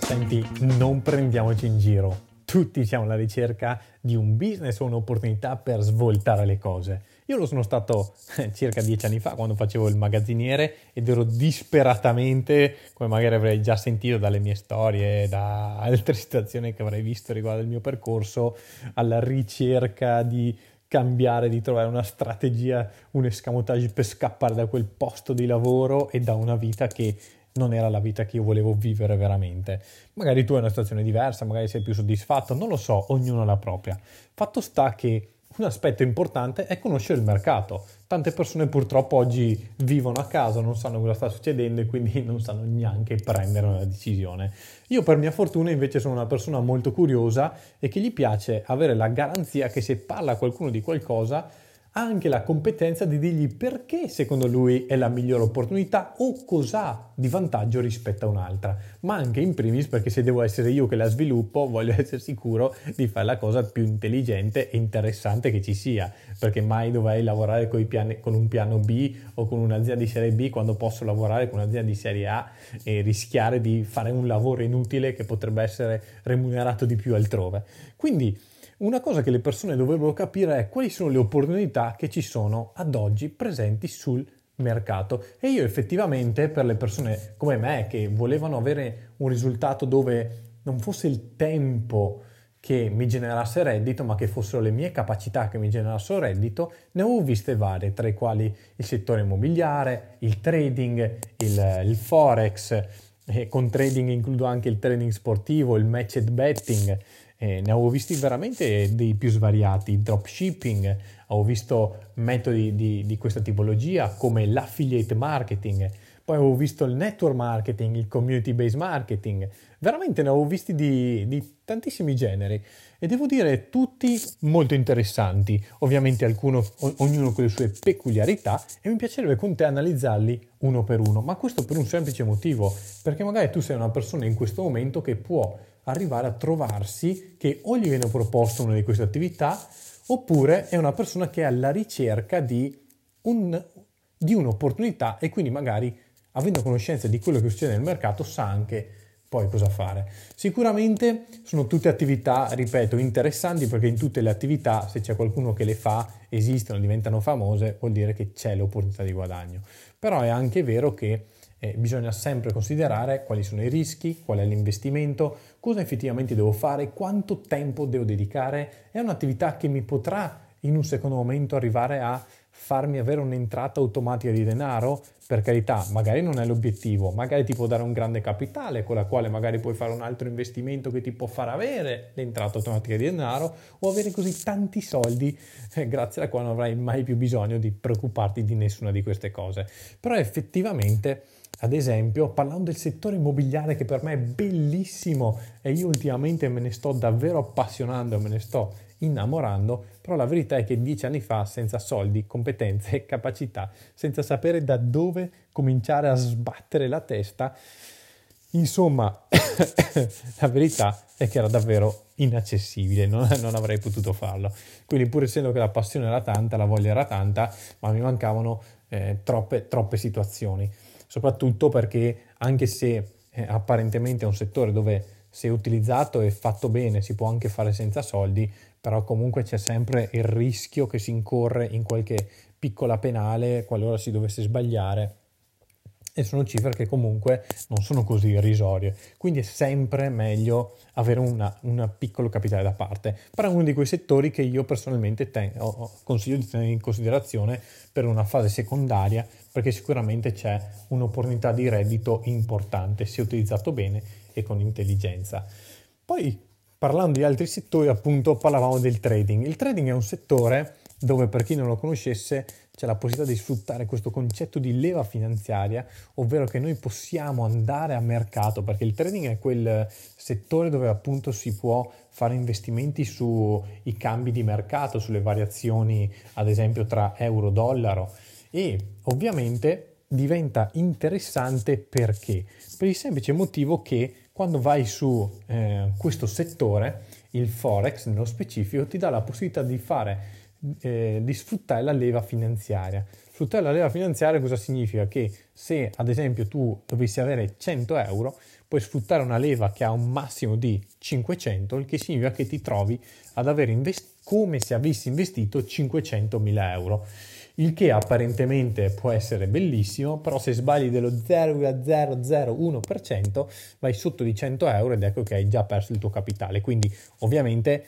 Senti, non prendiamoci in giro. Tutti siamo alla ricerca di un business o un'opportunità per svoltare le cose. Io lo sono stato circa dieci anni fa quando facevo il magazziniere ed ero disperatamente, come magari avrei già sentito dalle mie storie, da altre situazioni che avrei visto riguardo il mio percorso, alla ricerca di cambiare, di trovare una strategia, un escamotage per scappare da quel posto di lavoro e da una vita che non era la vita che io volevo vivere veramente. Magari tu hai una situazione diversa, magari sei più soddisfatto, non lo so, ognuno ha la propria. Fatto sta che un aspetto importante è conoscere il mercato. Tante persone purtroppo oggi vivono a casa, non sanno cosa sta succedendo e quindi non sanno neanche prendere una decisione. Io per mia fortuna invece sono una persona molto curiosa e che gli piace avere la garanzia che se parla a qualcuno di qualcosa ha anche la competenza di dirgli perché secondo lui è la migliore opportunità o cos'ha di vantaggio rispetto a un'altra, ma anche in primis perché se devo essere io che la sviluppo voglio essere sicuro di fare la cosa più intelligente e interessante che ci sia, perché mai dovrei lavorare con, piani, con un piano B o con un'azienda di serie B quando posso lavorare con un'azienda di serie A e rischiare di fare un lavoro inutile che potrebbe essere remunerato di più altrove. Quindi una cosa che le persone dovrebbero capire è quali sono le opportunità che ci sono ad oggi presenti sul mercato. E io effettivamente per le persone come me che volevano avere un risultato dove non fosse il tempo che mi generasse reddito, ma che fossero le mie capacità che mi generassero reddito, ne ho viste varie, tra i quali il settore immobiliare, il trading, il, il forex, e con trading includo anche il trading sportivo, il matched betting, eh, ne avevo visti veramente dei più svariati, dropshipping, ho visto metodi di, di questa tipologia come l'affiliate marketing, poi avevo visto il network marketing, il community based marketing, veramente ne avevo visti di, di, tantissimi generi. E devo dire tutti molto interessanti, ovviamente alcuno, ognuno con le sue peculiarità e mi piacerebbe con te analizzarli uno per uno, ma questo per un semplice motivo, perché magari tu sei una persona in questo momento che può arrivare a trovarsi che o gli viene proposto una di queste attività oppure è una persona che è alla ricerca di, un, di un'opportunità e quindi magari avendo conoscenza di quello che succede nel mercato sa anche poi cosa fare. Sicuramente sono tutte attività, ripeto, interessanti perché in tutte le attività se c'è qualcuno che le fa, esistono, diventano famose, vuol dire che c'è l'opportunità di guadagno. Però è anche vero che eh, bisogna sempre considerare quali sono i rischi, qual è l'investimento, cosa effettivamente devo fare, quanto tempo devo dedicare. È un'attività che mi potrà in un secondo momento arrivare a farmi avere un'entrata automatica di denaro? Per carità, magari non è l'obiettivo, magari ti può dare un grande capitale con la quale magari puoi fare un altro investimento che ti può far avere l'entrata automatica di denaro o avere così tanti soldi eh, grazie alla quale non avrai mai più bisogno di preoccuparti di nessuna di queste cose. Però effettivamente ad esempio, parlando del settore immobiliare che per me è bellissimo e io ultimamente me ne sto davvero appassionando, me ne sto innamorando, però la verità è che dieci anni fa, senza soldi, competenze e capacità, senza sapere da dove cominciare a sbattere la testa, insomma, la verità è che era davvero inaccessibile, non, non, avrei potuto farlo. Quindi pur essendo che la passione era tanta, la voglia era tanta, ma mi mancavano eh, troppe, troppe situazioni soprattutto perché anche se eh, apparentemente è un settore dove se utilizzato e fatto bene si può anche fare senza soldi, però comunque c'è sempre il rischio che si incorre in qualche piccola penale qualora si dovesse sbagliare e sono cifre che comunque non sono così irrisorie, quindi è sempre meglio avere una piccolo capitale da parte. Però è uno di quei settori che io personalmente ten- consiglio di tenere in considerazione per una fase secondaria, perché sicuramente c'è un'opportunità di reddito importante se utilizzato bene e con intelligenza. Poi parlando di altri settori, appunto, parlavamo del trading. Il trading è un settore dove per chi non lo conoscesse c'è la possibilità di sfruttare questo concetto di leva finanziaria, ovvero che noi possiamo andare a mercato, perché il trading è quel settore dove appunto si può fare investimenti sui cambi di mercato, sulle variazioni ad esempio tra euro-dollaro e ovviamente diventa interessante perché? Per il semplice motivo che quando vai su eh, questo settore il Forex nello specifico ti dà la possibilità di fare, eh, di sfruttare la leva finanziaria. Sfruttare la leva finanziaria cosa significa? Che se ad esempio tu dovessi avere 100 euro, puoi sfruttare una leva che ha un massimo di 500, il che significa che ti trovi ad avere investito come se avessi investito 500.000 euro il che apparentemente può essere bellissimo, però se sbagli dello 0,001% vai sotto di 100 euro ed ecco che hai già perso il tuo capitale. Quindi ovviamente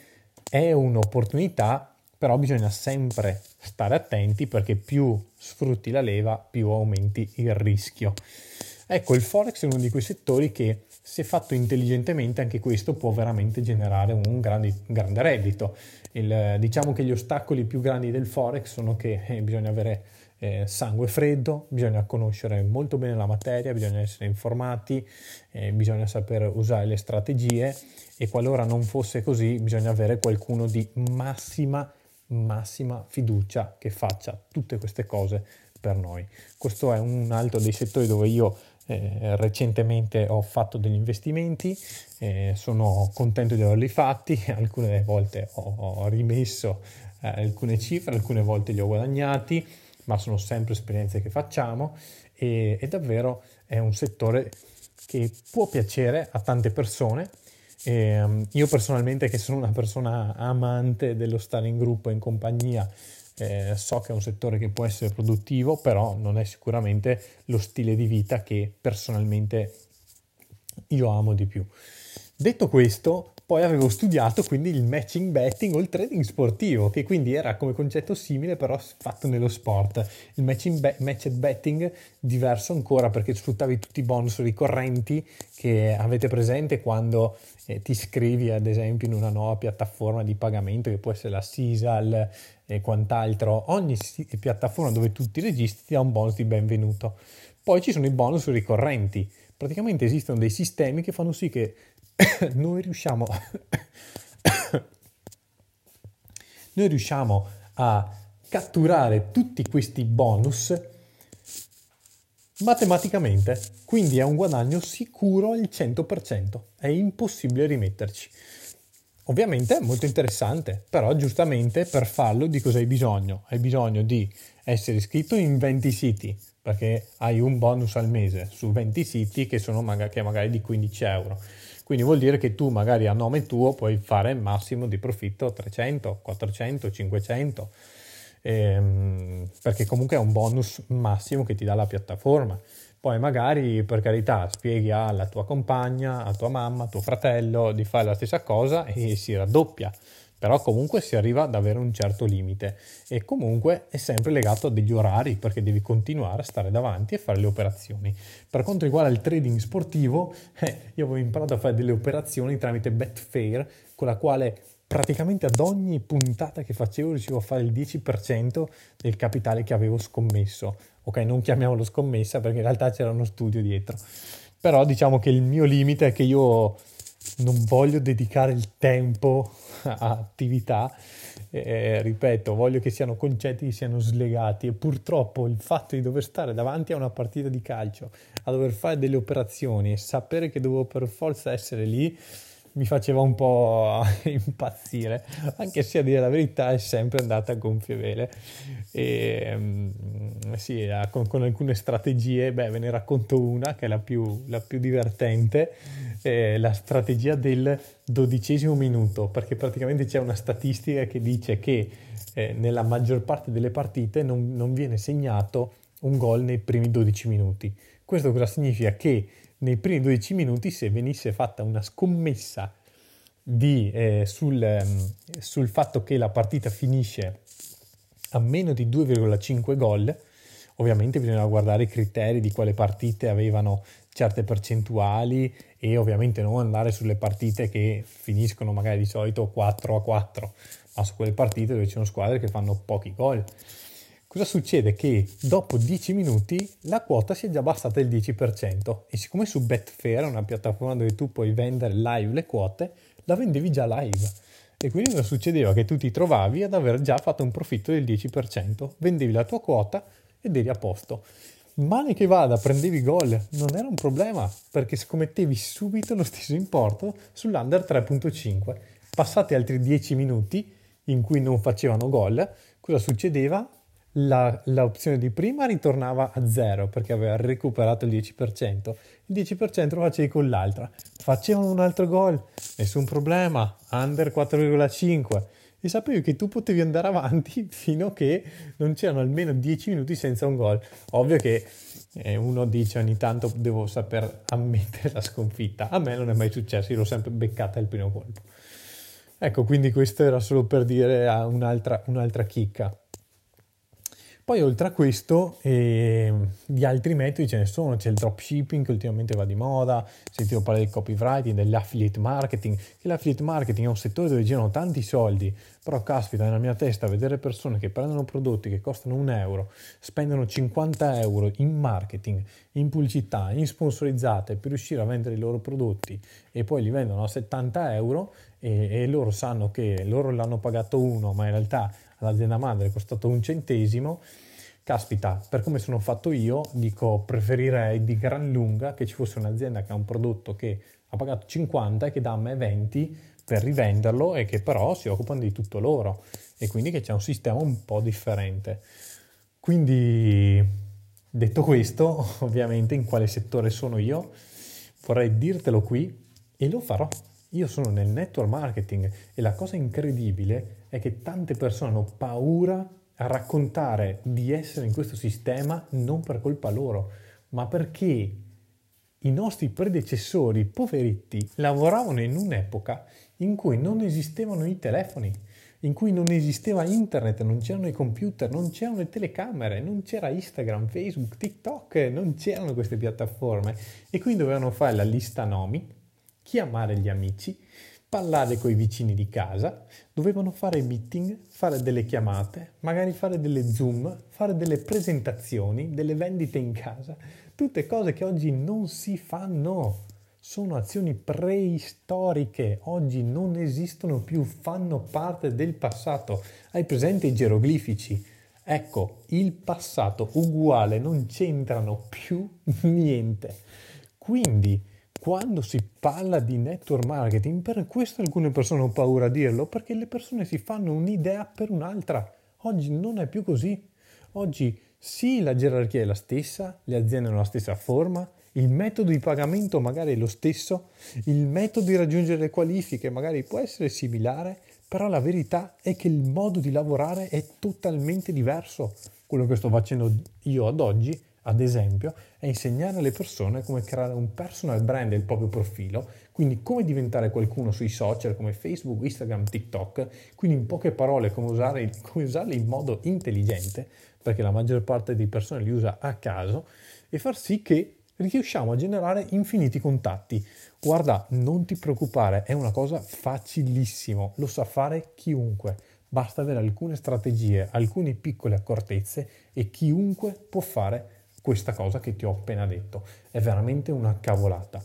è un'opportunità, però bisogna sempre stare attenti perché più sfrutti la leva, più aumenti il rischio. Ecco, il Forex è uno di quei settori che se fatto intelligentemente anche questo può veramente generare un grande, grande reddito. Il, diciamo che gli ostacoli più grandi del Forex sono che eh, bisogna avere eh, sangue freddo, bisogna conoscere molto bene la materia, bisogna essere informati, eh, bisogna saper usare le strategie e qualora non fosse così bisogna avere qualcuno di massima, massima fiducia che faccia tutte queste cose per noi. Questo è un altro dei settori dove io eh, recentemente ho fatto degli investimenti, eh, sono contento di averli fatti, alcune volte ho, rimesso eh, alcune cifre, alcune volte li ho guadagnati, ma sono sempre esperienze che facciamo e, e davvero è un settore che può piacere a tante persone. E, um, io personalmente che sono una persona amante dello stare in gruppo, in compagnia, eh, so che è un settore che può essere produttivo, però non è sicuramente lo stile di vita che personalmente io amo di più. Detto questo, poi avevo studiato quindi il matching betting o il trading sportivo, che quindi era come concetto simile però fatto nello sport. Il matching be- matched betting diverso ancora perché sfruttavi tutti i bonus ricorrenti che avete presente quando eh, ti iscrivi ad esempio in una nuova piattaforma di pagamento che può essere la Sisal e quant'altro. Ogni piattaforma dove tu ti registri ti dà un bonus di benvenuto. Poi ci sono i bonus ricorrenti. Praticamente esistono dei sistemi che fanno sì che noi riusciamo noi riusciamo a catturare tutti questi bonus matematicamente, quindi è un guadagno sicuro al 100%, è impossibile rimetterci. Ovviamente è molto interessante, però giustamente per farlo di cosa hai bisogno? Hai bisogno di essere iscritto in 20 siti, perché hai un bonus al mese su 20 siti che sono magari, che magari di 15 euro. Quindi vuol dire che tu magari a nome tuo puoi fare massimo di profitto 300, 400, 500 ehm, perché comunque è un bonus massimo che ti dà la piattaforma. Poi magari per carità spieghi alla tua compagna, a tua mamma, a tuo fratello di fare la stessa cosa e si raddoppia però comunque si arriva ad avere un certo limite e comunque è sempre legato a degli orari perché devi continuare a stare davanti e fare le operazioni. Per quanto riguarda il trading sportivo, eh, io avevo imparato a fare delle operazioni tramite Betfair con la quale praticamente ad ogni puntata che facevo riuscivo a fare il 10% del capitale che avevo scommesso. Ok, non chiamiamolo scommessa perché in realtà c'era uno studio dietro. Però diciamo che il mio limite è che io non voglio dedicare il tempo a attività, eh, ripeto, voglio che siano concetti che siano slegati. E purtroppo il fatto di dover stare davanti a una partita di calcio, a dover fare delle operazioni e sapere che devo per forza essere lì, mi faceva un po' impazzire, anche se a dire la verità è sempre andata a gonfie vele. E, mm, sì, con, con, alcune strategie, beh, ve ne racconto una che è la più, la più divertente, eh, la strategia del dodicesimo minuto, perché praticamente c'è una statistica che dice che eh, nella maggior parte delle partite non, non viene segnato un gol nei primi 12 minuti. Questo cosa significa? Che nei primi 12 minuti se venisse fatta una scommessa di, eh, sul, ehm, sul, fatto che la partita finisce a meno di 2,5 gol, ovviamente bisogna guardare i criteri di quale partite avevano certe percentuali e ovviamente non andare sulle partite che finiscono magari di solito 4 a 4, ma su quelle partite dove ci sono squadre che fanno pochi gol. Cosa succede? Che dopo 10 minuti la quota si è già abbassata del 10% e siccome su Betfair, una piattaforma dove tu puoi vendere live le quote, la vendevi già live. E quindi cosa succedeva? Che tu ti trovavi ad aver già fatto un profitto del 10%, vendevi la tua quota ed eri a posto. Male che vada, prendevi gol, non era un problema perché scommettevi subito lo stesso importo sull'under 3.5 Passati altri 10 minuti in cui non facevano gol, cosa succedeva? L'opzione di prima ritornava a zero perché aveva recuperato il 10%, il 10% lo facevi con l'altra. Facevano un altro gol, nessun problema, under 4,5 e sapevi che tu potevi andare avanti fino a che non c'erano almeno 10 minuti senza un gol. Ovvio che eh, uno dice ogni tanto devo saper ammettere la sconfitta. A me non è mai successo, io l'ho sempre beccata il primo colpo. Ecco, quindi questo era solo per dire un'altra, un'altra chicca. Poi oltre a questo, eh, di altri metodi ce ne sono, c'è il dropshipping che ultimamente va di moda, sentivo parlare del copywriting, dell'affiliate marketing, che l'affiliate marketing è un settore dove girano tanti soldi, però caspita nella mia testa vedere persone che prendono prodotti che costano un euro, spendono 50 euro in marketing, in pubblicità, in sponsorizzate per riuscire a vendere i loro prodotti e poi li vendono a 70 euro e, e loro sanno che loro l'hanno pagato uno, ma in realtà all'azienda madre è costato un centesimo, caspita, per come sono fatto io, dico preferirei di gran lunga che ci fosse un'azienda che ha un prodotto che ha pagato 50 e che dà a me 20 per rivenderlo e che però si occupano di tutto loro e quindi che c'è un sistema un po' differente. Quindi, detto questo, ovviamente in quale settore sono io, vorrei dirtelo qui e lo farò. Io sono nel network marketing e la cosa incredibile è che tante persone hanno paura a raccontare di essere in questo sistema non per colpa loro, ma perché i nostri predecessori poveretti lavoravano in un'epoca in cui non esistevano i telefoni, in cui non esisteva internet, non c'erano i computer, non c'erano le telecamere, non c'era Instagram, Facebook, TikTok, non c'erano queste piattaforme. E quindi dovevano fare la lista nomi chiamare gli amici, parlare con i vicini di casa, dovevano fare meeting, fare delle chiamate, magari fare delle zoom, fare delle presentazioni, delle vendite in casa, tutte cose che oggi non si fanno. Sono azioni preistoriche, oggi non esistono più, fanno parte del passato. Hai presente i geroglifici? Ecco, il passato uguale, non c'entrano più niente. Quindi, quando si parla di network marketing, per questo alcune persone hanno paura a dirlo, perché le persone si fanno un'idea per un'altra. Oggi non è più così. Oggi sì, la gerarchia è la stessa, le aziende hanno la stessa forma, il metodo di pagamento magari è lo stesso, il metodo di raggiungere le qualifiche magari può essere similare, però la verità è che il modo di lavorare è totalmente diverso. Quello che sto facendo io ad oggi ad esempio, è insegnare alle persone come creare un personal brand del proprio profilo, quindi come diventare qualcuno sui social come Facebook, Instagram, TikTok, quindi in poche parole come, usare, come usarli in modo intelligente, perché la maggior parte di persone li usa a caso, e far sì che riusciamo a generare infiniti contatti. Guarda, non ti preoccupare, è una cosa facilissima, lo sa fare chiunque. Basta avere alcune strategie, alcune piccole accortezze e chiunque può fare questa cosa che ti ho appena detto. È veramente una cavolata.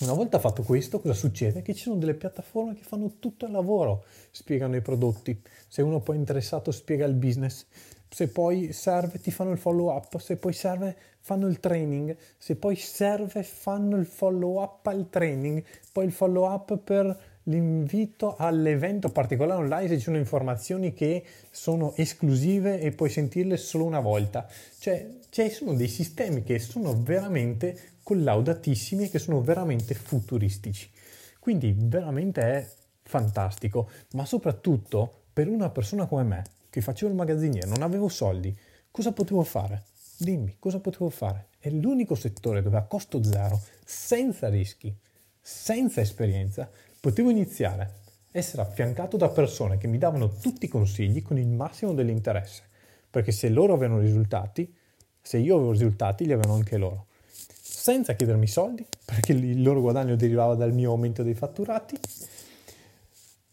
Una volta fatto questo, cosa succede? Che ci sono delle piattaforme che fanno tutto il lavoro, spiegano i prodotti, se uno poi è interessato spiega il business, se poi serve ti fanno il follow up, se poi serve fanno il training, se poi serve fanno il follow up al training, poi il follow up per l'invito all'evento particolare online se ci sono informazioni che sono esclusive e puoi sentirle solo una volta. Cioè, ci sono dei sistemi che sono veramente collaudatissimi e che sono veramente futuristici. Quindi veramente è fantastico, ma soprattutto per una persona come me, che facevo il magazziniere, non avevo soldi, cosa potevo fare? Dimmi, cosa potevo fare? È l'unico settore dove a costo zero, senza rischi, senza esperienza, potevo iniziare, essere affiancato da persone che mi davano tutti i consigli con il massimo dell'interesse, perché se loro avevano risultati, se io avevo risultati, li avevano anche loro. Senza chiedermi soldi, perché il loro guadagno derivava dal mio aumento dei fatturati,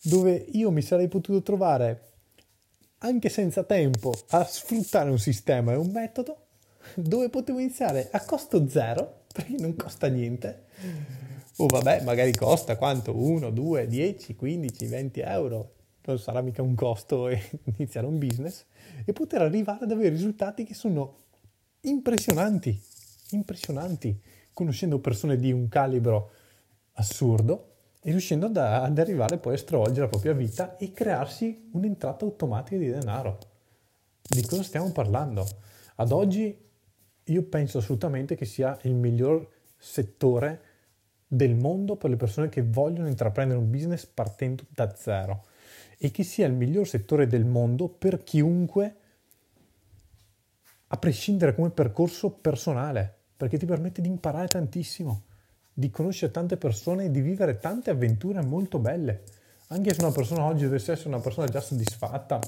dove io mi sarei potuto trovare anche senza tempo a sfruttare un sistema e un metodo dove potevo iniziare a costo zero, perché non costa niente, o vabbè, magari costa quanto? 1, 2, 10, 15, 20 euro. Non sarà mica un costo iniziare un business e poter arrivare ad avere risultati che sono impressionanti, impressionanti, conoscendo persone di un calibro assurdo e riuscendo ad, ad arrivare poi a stravolgere la propria vita e crearsi un'entrata automatica di denaro. Di cosa stiamo parlando? Ad oggi io penso assolutamente che sia il miglior settore del mondo per le persone che vogliono intraprendere un business partendo da zero e che sia il miglior settore del mondo per chiunque, a prescindere come percorso personale, perché ti permette di imparare tantissimo, di conoscere tante persone e di vivere tante avventure molto belle. Anche se una persona oggi dovesse essere una persona già soddisfatta,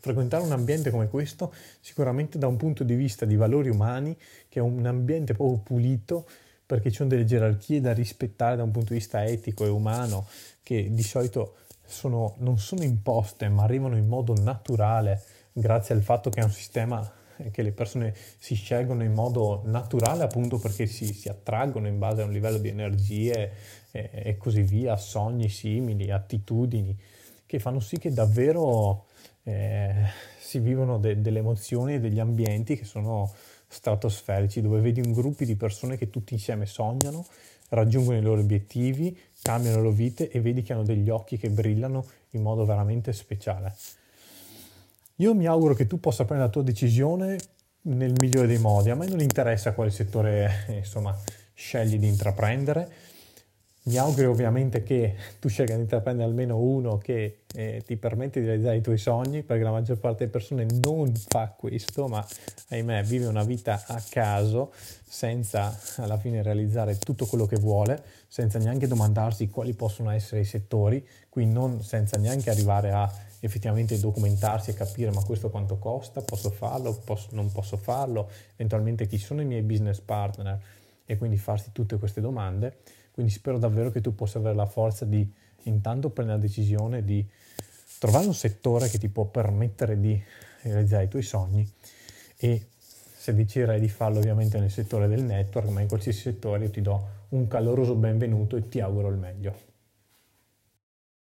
frequentare un ambiente come questo, sicuramente da un punto di vista di valori umani, che è un ambiente proprio pulito, perché ci sono delle gerarchie da rispettare da un punto di vista etico e umano, che di solito sono, non sono imposte, ma arrivano in modo naturale, grazie al fatto che è un sistema che le persone si scelgono in modo naturale appunto perché si, si attraggono in base a un livello di energie e, e così via, sogni simili, attitudini, che fanno sì che davvero eh, si vivono de- delle emozioni e degli ambienti che sono stratosferici, dove vedi un gruppo di persone che tutti insieme sognano, raggiungono i loro obiettivi, cambiano le loro vite e vedi che hanno degli occhi che brillano in modo veramente speciale. Io mi auguro che tu possa prendere la tua decisione nel migliore dei modi. A me non interessa quale settore insomma, scegli di intraprendere mi auguro ovviamente che tu scelga di intraprendere almeno uno che eh, ti permette di realizzare i tuoi sogni, perché la maggior parte delle persone non fa questo, ma ahimè vive una vita a caso senza alla fine realizzare tutto quello che vuole, senza neanche domandarsi quali possono essere i settori, quindi non, senza neanche arrivare a effettivamente documentarsi e capire ma questo quanto costa, posso farlo, posso, non posso farlo, eventualmente chi sono i miei business partner? E quindi farsi tutte queste domande quindi spero davvero che tu possa avere la forza di intanto prendere la decisione di trovare un settore che ti può permettere di realizzare i tuoi sogni e se deciderai di farlo ovviamente nel settore del network, ma in qualsiasi settore io ti do un caloroso benvenuto e ti auguro il meglio.